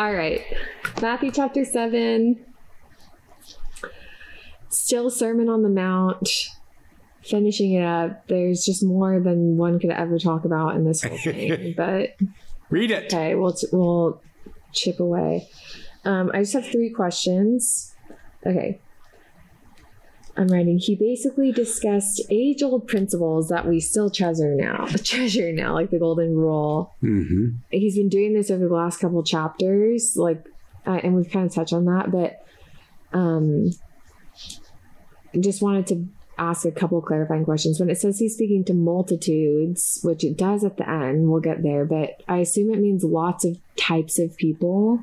All right. Matthew chapter 7. Still Sermon on the Mount. Finishing it up. There's just more than one could ever talk about in this whole thing. but Read it. okay, we'll, we'll chip away. Um, I just have three questions. Okay. I'm writing. He basically discussed age old principles that we still treasure now. Treasure now, like the golden rule hmm he's been doing this over the last couple chapters like uh, and we've kind of touched on that but um just wanted to ask a couple clarifying questions when it says he's speaking to multitudes which it does at the end we'll get there but i assume it means lots of types of people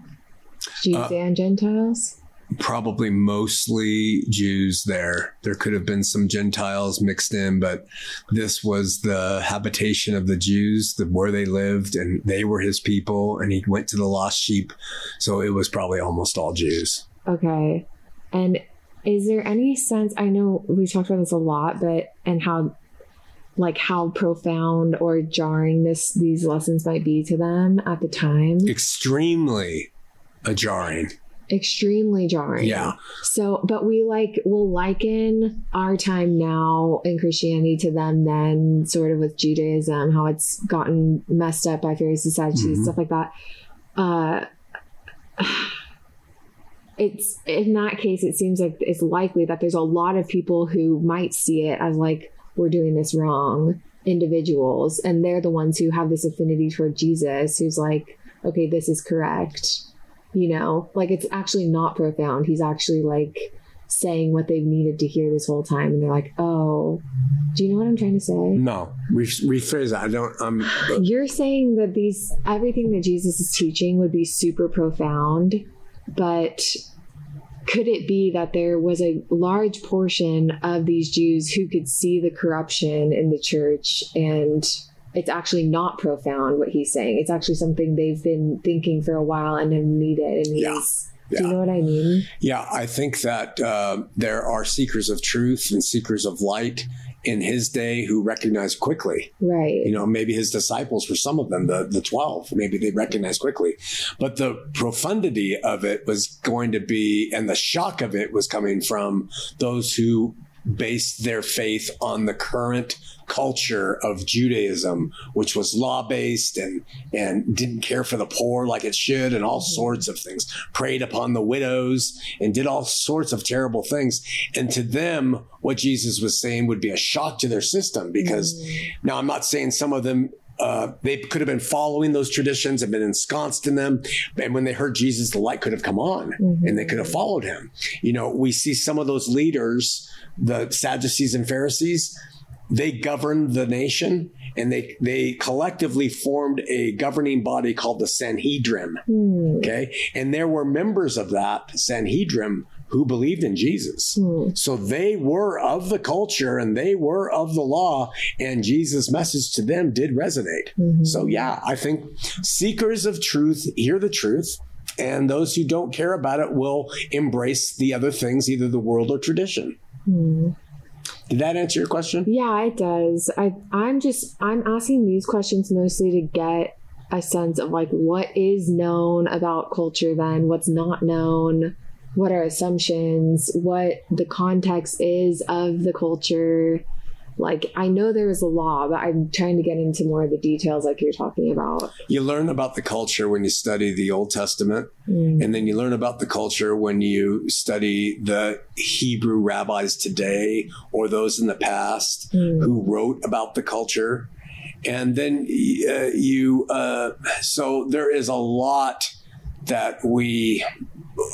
jews Uh, and gentiles Probably mostly Jews there. There could have been some Gentiles mixed in, but this was the habitation of the Jews, the, where they lived, and they were his people, and he went to the lost sheep. So it was probably almost all Jews. okay and is there any sense i know we talked about this a lot but and how like how profound or jarring this these lessons might be to them at the time Extremely jarring. Extremely jarring Yeah. so but we like will liken our time now in christianity to them then sort of with judaism how it's gotten messed up by pharisees sadducees Mhm. stuff like that uh it's in that case it seems like it's likely that there's a lot of people who might see it as like we're doing this wrong individuals and they're the ones who have this affinity toward jesus who's like okay this is correct you know like it's actually not profound he's actually like saying what they've needed to hear this whole time and they're like oh do you know what i'm trying to say No, Re- rephrase that. I don't. I'm. Uh, you're saying that these everything that Jesus is teaching would be super profound, but could it be that there was a large portion of these Jews who could see the corruption in the church and it's actually not profound what he's saying. It's actually something they've been thinking for a while and have needed and he's Yeah. do you know what I mean? Yeah, I think that uh, there are seekers of truth and seekers of light in his day who recognized quickly. Right. You know, maybe his disciples, were some of them, the, the 12, maybe they recognized quickly. But the profundity of it was going to be, and the shock of it was coming from those who based their faith on the current culture of Judaism, which was law based and, and didn't care for the poor like it should, and all mm-hmm. sorts of things, preyed upon the widows and did all sorts of terrible things. And to them, what Jesus was saying would be a shock to their system because mm-hmm. now I'm not saying some of them uh, they could have been following those traditions and been ensconced in them. And when they heard Jesus, the light could have come on mm-hmm. and they could have followed him. You know, we see some of those leaders, the Sadducees and Pharisees, they governed the nation and they, they collectively formed a governing body called the Sanhedrin. Hmm. Okay. And there were members of that Sanhedrin who believed in Jesus. Hmm. So they were of the culture and they were of the law, and Jesus' message to them did resonate. Mhm. So, yeah, I think seekers of truth hear the truth, and those who don't care about it will embrace the other things, either the world or tradition. Did that answer your question? Yeah, it does. I I'm just I'm asking these questions mostly to get a sense of like what is known about culture then, what's not known, what are assumptions, what the context is of the culture. Like I know there is a law, but I'm trying to get into more of the details like you're talking about. You learn about the culture when you study the Old Testament. Mm. And then you learn about the culture when you study the Hebrew rabbis today or those in the past Mm. who wrote about the culture. And then uh, you, uh, so there is a lot that we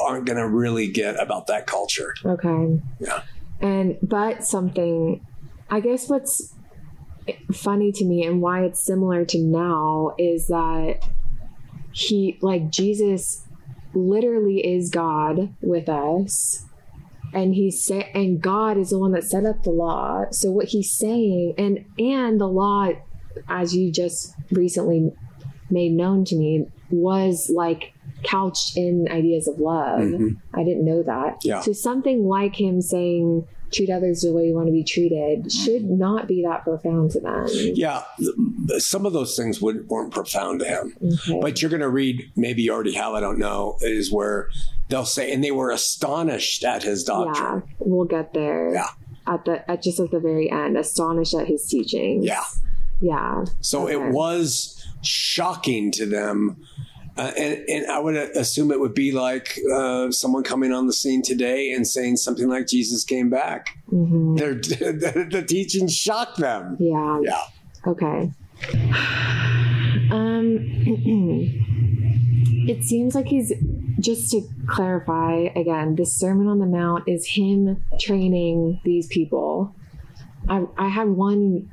aren't going to really get about that culture. Okay. Yeah. And but something I guess what's funny to me and why it's similar to now is that he like Jesus literally is God with us. And he's sa- and God is the one that set up the law. So what he's saying and and the law as you just recently made known to me was like couched in ideas of love. Mhm. I didn't know that. Yeah. So something like him saying treat others the way you want to be treated should not be that profound to them. Yeah, some of those things would, weren't profound to him. Okay. But you're going to read, maybe you already have, I don't know, is where they'll say, and they were astonished at his doctrine. yeah, we'll get there. Yeah. At the at just at the very end, astonished at his teachings. Yeah. Yeah. So Okay. it was shocking to them. Uh, and, and I would assume it would be like uh, someone coming on the scene today and saying something like Jesus came back. hmm Their, the, the teaching shocked them. Yeah. Yeah. Okay. Um, it seems like he's just to clarify again. This Sermon on the Mount is him training these people. I I had one.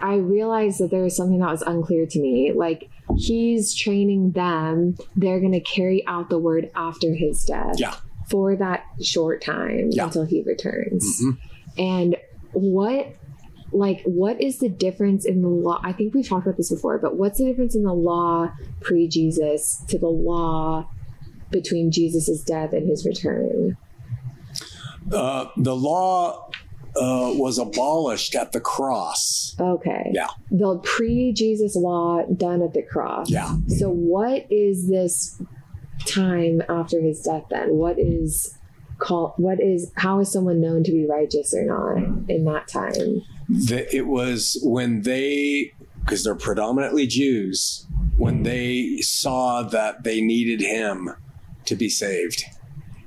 I realized that there was something that was unclear to me. Like he's training them; they're going to carry out the word after his death Yeah. for that short time Yeah. until he returns. Mhm. And what like what is the difference in the law? I think we've talked about this before, but what's the difference in the law pre-Jesus to the law between Jesus' death and his return? Uh, the law uh, was abolished at the cross. Okay. Yeah. The pre-Jesus law done at the cross. Yeah. So what is this time after his death then? What is called what is how is someone known to be righteous or not in that time? The, it was when they, because they're predominantly Jews, when they saw that they needed him to be saved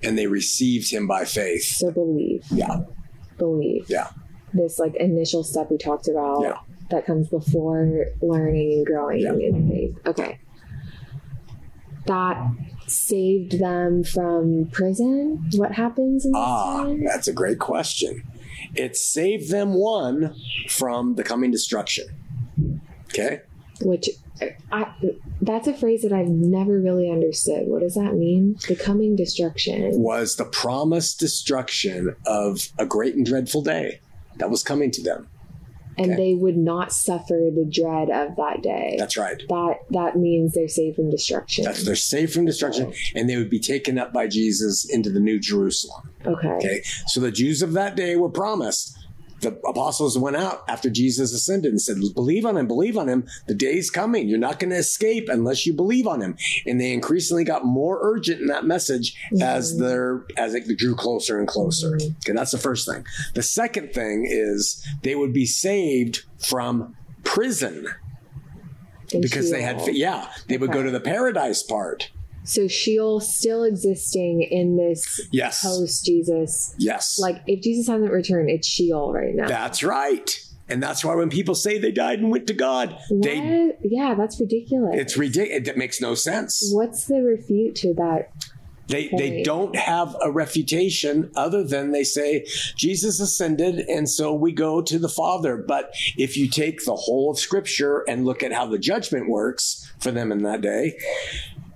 and they received him by faith. So believe. Yeah. Believe. Yeah. This like initial step we talked about Yeah. that comes before learning and growing Yeah. in faith. Okay. That saved them from prison? What happens in this Ah, time? that's a great question. It saved them one from the coming destruction. Okay. Which I, that's a phrase that I've never really understood. What does that mean? The coming destruction. Was the promised destruction of a great and dreadful day that was coming to them. And Okay. they would not suffer the dread of that day. That's right. that that means they're saved from destruction. That's they're saved from destruction, oh. and they would be taken up by Jesus into the New Jerusalem. okay. Okay, so the Jews of that day were promised. The apostles went out after Jesus ascended and said, "Believe on him, believe on him. The day's coming. You're not going to escape unless you believe on him." And they increasingly got more urgent in that message as mm-hmm. their as it drew closer and closer. Mm-hmm. Okay, that's the first thing. The second thing is they would be saved from prison because they had yeah they would go to the paradise part. So Sheol still existing in this Yes. post Jesus. Yes. Like if Jesus hasn't returned, it's Sheol right now. That's right. And that's why when people say they died and went to God, they Yeah, that's ridiculous. it's ridiculous. It makes no sense. What's the refute to that? They they don't have a refutation other than they say Jesus ascended and so we go to the Father. But if you take the whole of Scripture and look at how the judgment works for them in that day,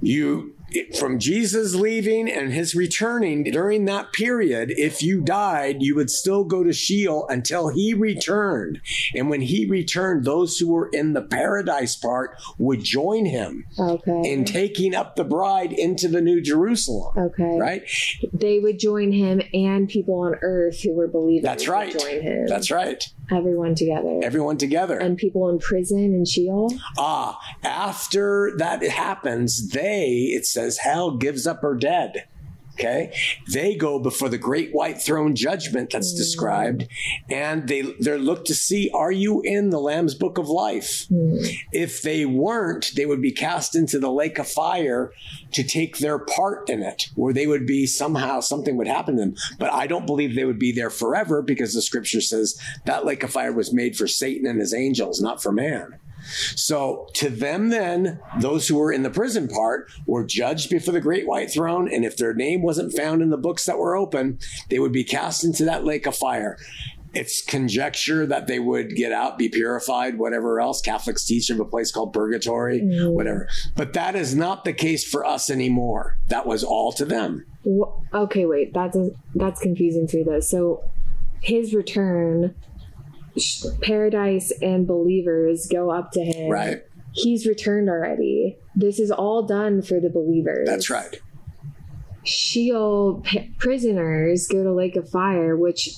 you from Jesus leaving and his returning during that period, if you died, you would still go to Sheol until he returned. And when he returned, those who were in the paradise part would join him Okay. in taking up the bride into the new Jerusalem. okay. Right? They would join him and people on earth who were believers. That's would right. Join him. That's right. Everyone together. Everyone together. and people in prison in Sheol. ah, after that happens, they, it says, hell gives up her dead. Okay, they go before the great white throne judgment that's mm. described, and they they're looked to see are you in the Lamb's book of life? Mm. If they weren't, they would be cast into the lake of fire to take their part in it, where they would be somehow something would happen to them. But I don't believe they would be there forever because the scripture says that lake of fire was made for Satan and his angels, not for man. So to them, then, those who were in the prison part were judged before the great white throne. And if their name wasn't found in the books that were open, they would be cast into that lake of fire. It's conjecture that they would get out, be purified, whatever else. Catholics teach of a place called purgatory, mm. whatever. But that is not the case for us anymore. That was all to them. Okay, wait. That's that's confusing too, though. So his return, paradise and believers go up to him. Right. He's returned already. This is all done for the believers. That's right. Sheol p- prisoners go to Lake of Fire, which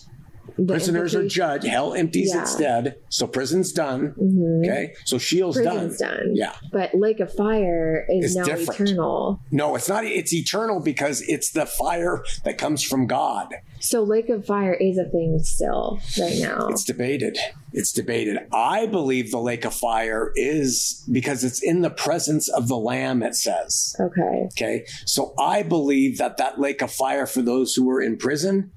Prisoners are judged. Hell empties Yeah. its dead. So prison's done. Mhm. Okay. So Sheol's Prison's done. done. Yeah. But Lake of Fire is It's now different. eternal. No, it's not. It's eternal because it's the fire that comes from God. So Lake of Fire is a thing still right now. It's debated. It's debated. I believe the lake of fire is because it's in the presence of the Lamb, it says. okay. Okay. So I believe that that lake of fire for those who are in prison,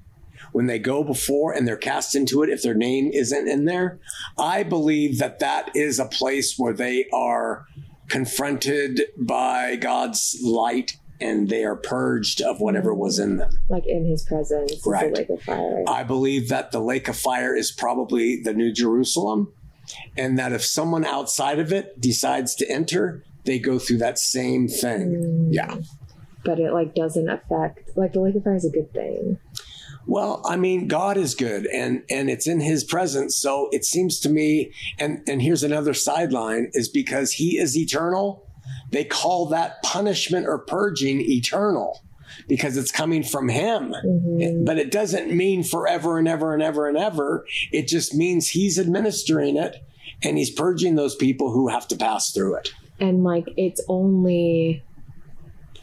when they go before and they're cast into it, if their name isn't in there, I believe that that is a place where they are confronted by God's light and they are purged of whatever was in them. Like in his presence Right. the Lake of Fire. I believe that the lake of fire is probably the New Jerusalem, and that if someone outside of it decides to enter, they go through that same thing. Mm. Yeah. but it like doesn't affect like the Lake of Fire is a good thing. Well, I mean, God is good and and it's in his presence. So it seems to me and and here's another sideline is because he is eternal, they call that punishment or purging eternal because it's coming from him. Mhm. But it doesn't mean forever and ever and ever and ever. It just means he's administering it and he's purging those people who have to pass through it. And like it's only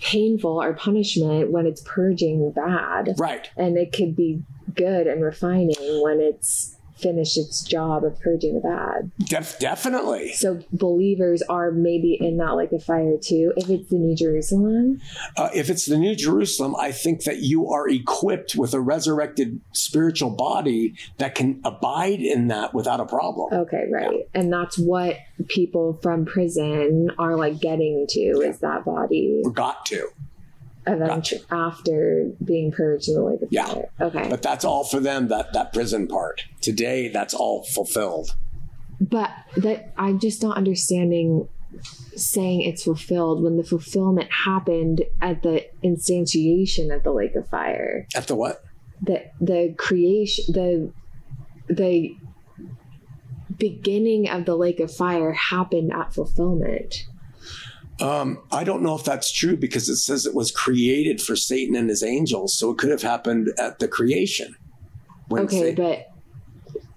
painful or punishment when it's purging bad. Right. And it could be good and refining when it's finished its job of purging the bad. Def- definitely. So believers are maybe in that lake of fire too. If it's the New Jerusalem, Uh, if it's the New Jerusalem, I think that you are equipped with a resurrected spiritual body that can abide in that without a problem. okay, right. And that's what people from prison are like getting to is that body got to. Eventually after being purged in the lake of Fire. Yeah. fire. Okay. But that's all for them, that, that prison part. Today, that's all fulfilled. But that I'm just not understanding saying it's fulfilled when the fulfillment happened at the instantiation of the lake of fire. At the what? The the creation the the beginning of the lake of fire happened at fulfillment. Um, I don't know if that's true because it says it was created for Satan and his angels. So it could have happened at the creation. When Okay, Sa- but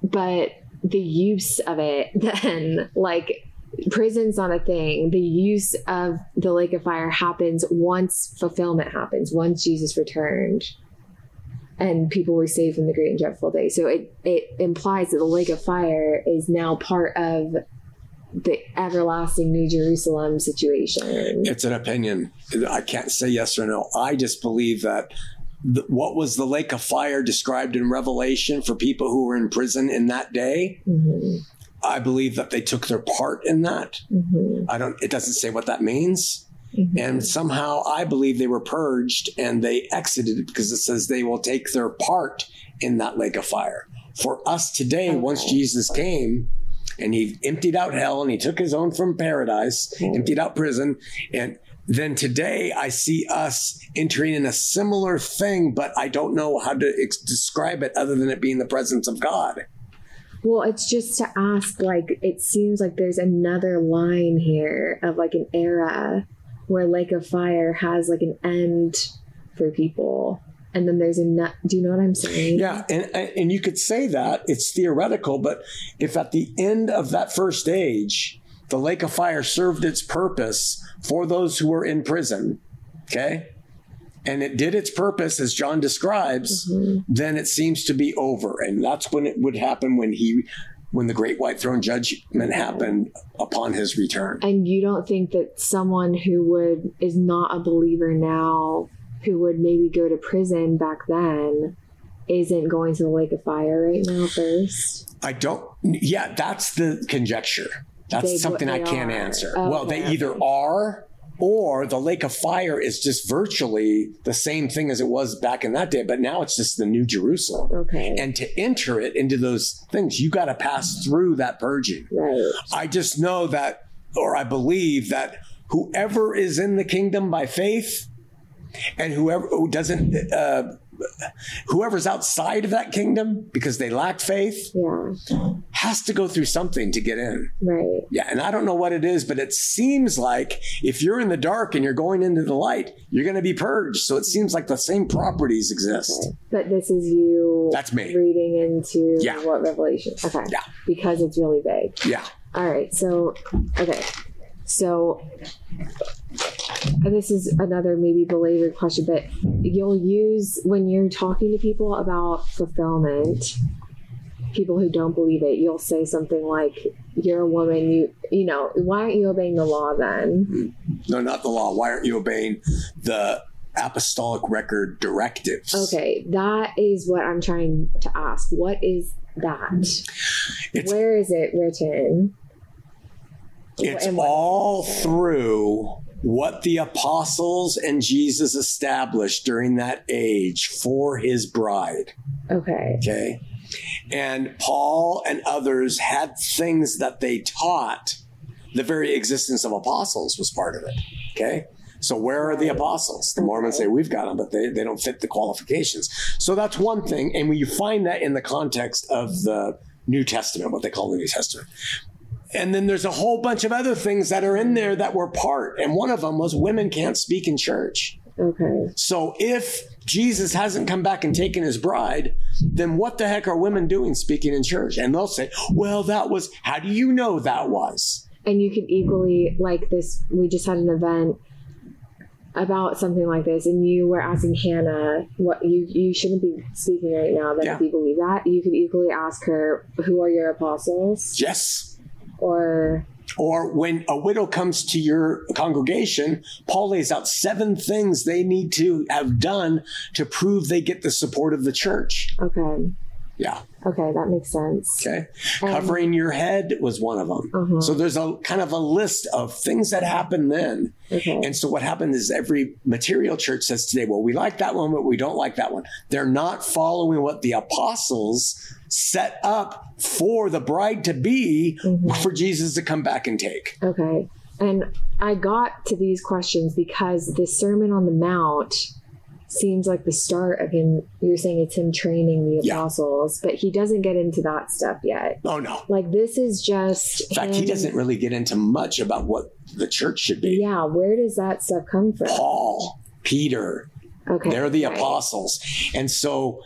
but the use of it then like prison's not a thing. The use of the lake of fire happens once fulfillment happens, once Jesus returned and people were saved from the great and dreadful day. So it, it implies that the lake of fire is now part of the everlasting New Jerusalem situation. it's an opinion. I can't say yes or no. I just believe that what was the lake of fire described in Revelation for people who were in prison in that day? Mhm, I believe that they took their part in that. mhm, I don't. It doesn't say what that means. mhm. And somehow I believe they were purged and they exited because it says they will take their part in that lake of fire. For us today, Okay. once Jesus came and he emptied out hell and he took his own from paradise, Okay. emptied out prison, and then today I see us entering in a similar thing, but I don't know how to ex- describe it other than it being the presence of God. Well, it's just to ask, like, it seems like there's another line here of like an era where Lake of Fire has like an end for people. And then there's a, nu- do you know what I'm saying? Yeah, and and you could say that it's theoretical, but if at the end of that first age, the lake of fire served its purpose for those who were in prison, okay, and it did its purpose as John describes, Mhm. then it seems to be over, and that's when it would happen when he, when the great white throne judgment happened upon his return. And you don't think that someone who would, is not a believer now, who would maybe go to prison back then, isn't going to the Lake of Fire right now first? I don't. Yeah, that's the conjecture. That's They- something I can't are. answer. Okay, well, they either are, or the Lake of Fire is just virtually the same thing as it was back in that day, but now it's just the New Jerusalem. Okay. And to enter it into those things, you got to pass through that purging. right. I just know that, or I believe that whoever is in the kingdom by faith, and whoever who doesn't uh, whoever's outside of that kingdom because they lack faith Yeah. has to go through something to get in. Right. Yeah, and I don't know what it is, but it seems like if you're in the dark and you're going into the light, you're going to be purged. So it seems like the same properties exist. Okay. But this is you That's me. reading into Yeah. what revelation. Okay. Yeah. Because it's really vague. Yeah. All right. So, okay. So, this is another maybe belabored question, but you'll use when you're talking to people about fulfillment, people who don't believe it, you'll say something like, You're a woman, you, you know, why aren't you obeying the law then? No, not the law. Why aren't you obeying the apostolic record directives? Okay. That is what I'm trying to ask. What is that? It's Where is it written? it's all through what the apostles and Jesus established during that age for his bride. Okay. Okay. And Paul and others had things that they taught. The very existence of apostles was part of it. Okay. So where are the apostles? The Mormons say we've got them, but they, they don't fit the qualifications. So that's one thing. And when you find that in the context of the New Testament, what they call the New Testament. And then there's a whole bunch of other things that are in there that were part. And one of them was women can't speak in church. Okay. So if Jesus hasn't come back and taken his bride, then what the heck are women doing speaking in church? And they'll say, well, that was, how do you know that was? and you could equally like this we just had an event about something like this and you were asking hannah what you you shouldn't be speaking right now but Yeah. if you believe that you could equally ask her who are your apostles Yes. Or Or when a widow comes to your congregation, Paul lays out seven things they need to have done to prove they get the support of the church. okay Yeah. okay that makes sense Okay. Um, Covering your head was one of them. uh-huh. So there's a kind of a list of things that happen then. okay And so what happened is every material church says today, well, we like that one, but we don't like that one. They're not following what the apostles set up for the bride to be Mhm. for Jesus to come back and take. okay and i got to these questions because the sermon on the mount seems like the start of him you're saying it's him training the Yeah. apostles but he doesn't get into that stuff yet Oh no. Like this is just. In fact, he doesn't really get into much about what the church should be. Yeah, where does that stuff come from? Paul, Peter, Okay, they're the right. apostles. And so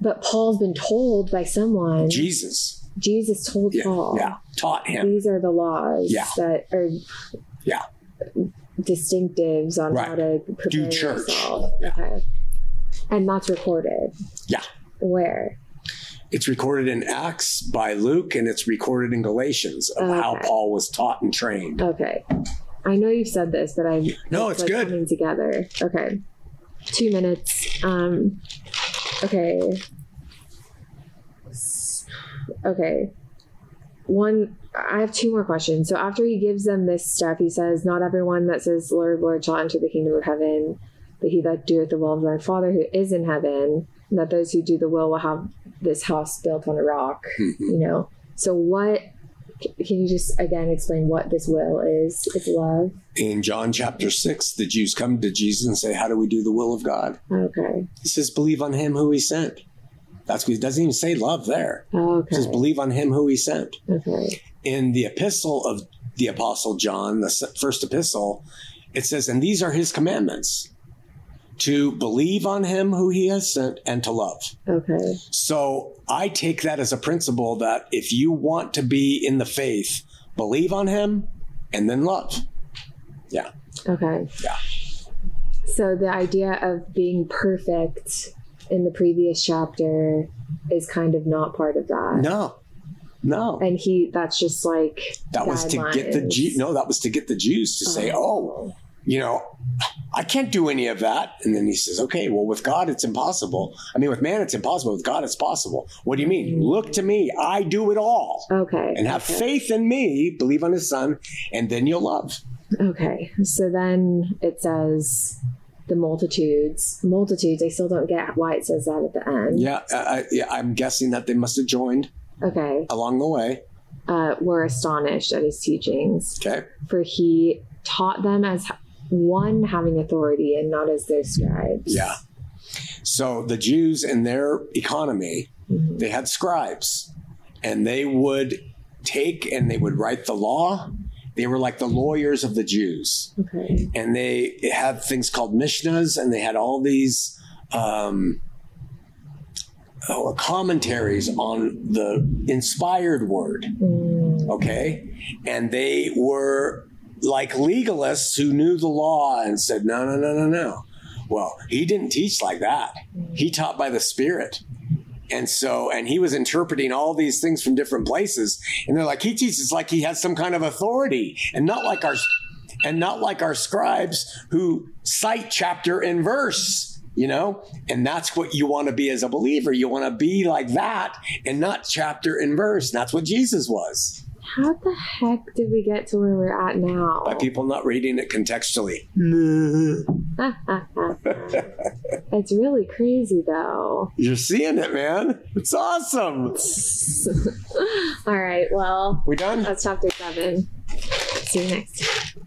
But Paul's been told by someone. Jesus, Jesus told yeah, Paul. yeah, taught him. These are the laws Yeah. that are. Yeah. Distinctives on how to prepare Do church. Yeah. Okay. And that's recorded. Yeah. Where? It's recorded in Acts by Luke and it's recorded in Galatians of how Paul was taught and trained. Okay. I know you've said this, but I No, it's like good. coming together. Okay. Two minutes. Um okay. Okay. One I have two more questions. So after he gives them this stuff, he says, Not everyone that says, Lord, Lord shall enter the kingdom of heaven, but he that doeth the will of my Father who is in heaven, and that those who do the will will have this house built on a rock. Mm-hmm. You know. So what can you just again explain what this will is? It's love. In John chapter 6, the Jews come to Jesus and say, How do we do the will of God? Okay. He says, Believe on him who he sent. That's what he doesn't even say love there. Oh, he Okay. says, Believe on him who he sent. Okay. In the epistle of the Apostle John, the first epistle, it says, And these are his commandments to believe on him who he has sent and to love. Okay. So I take that as a principle that if you want to be in the faith, believe on him and then love. Yeah. Okay. Yeah. So the idea of being perfect in the previous chapter is kind of not part of that. No. No. And he that's just like That was to get the. Jew. No, that was to get the Jews to say, uh-huh. "Oh, you know, I can't do any of that." And then he says, "Okay, well, with God, it's impossible. I mean, with man, it's impossible. With God, it's possible. What do you mean? Mm-hmm. Look to me. I do it all, Okay. and have okay. faith in me. Believe on His Son, and then you'll love." Okay. So then it says the multitudes. Multitudes, I still don't get why it says that at the end. Yeah, I, I- yeah. I'm guessing that they must have joined Okay. along the way. Uh, were astonished at his teachings. Okay. For he taught them as one having authority and not as their scribes. Yeah. So the Jews in their economy, Mhm. they had scribes and they would take and they would write the law. They were like the lawyers of the Jews. Okay. And they had things called Mishnahs and they had all these um, oh, commentaries on the inspired word. Mm, Okay. And they were like legalists who knew the law and said, no, no, no, no, no. Well, he didn't teach like that. He taught by the Spirit. And so, and he was interpreting all these things from different places. And they're like, he teaches like he has some kind of authority and not like our, and not like our scribes who cite chapter and verse, you know? And that's what you want to be as a believer. You want to be like that and not chapter and verse. And that's what Jesus was How the heck did we get to where we're at now? by people not reading it contextually. it's really crazy, though. You're seeing it, man. It's awesome. All right. Well, We done? that's chapter seven. See you next time.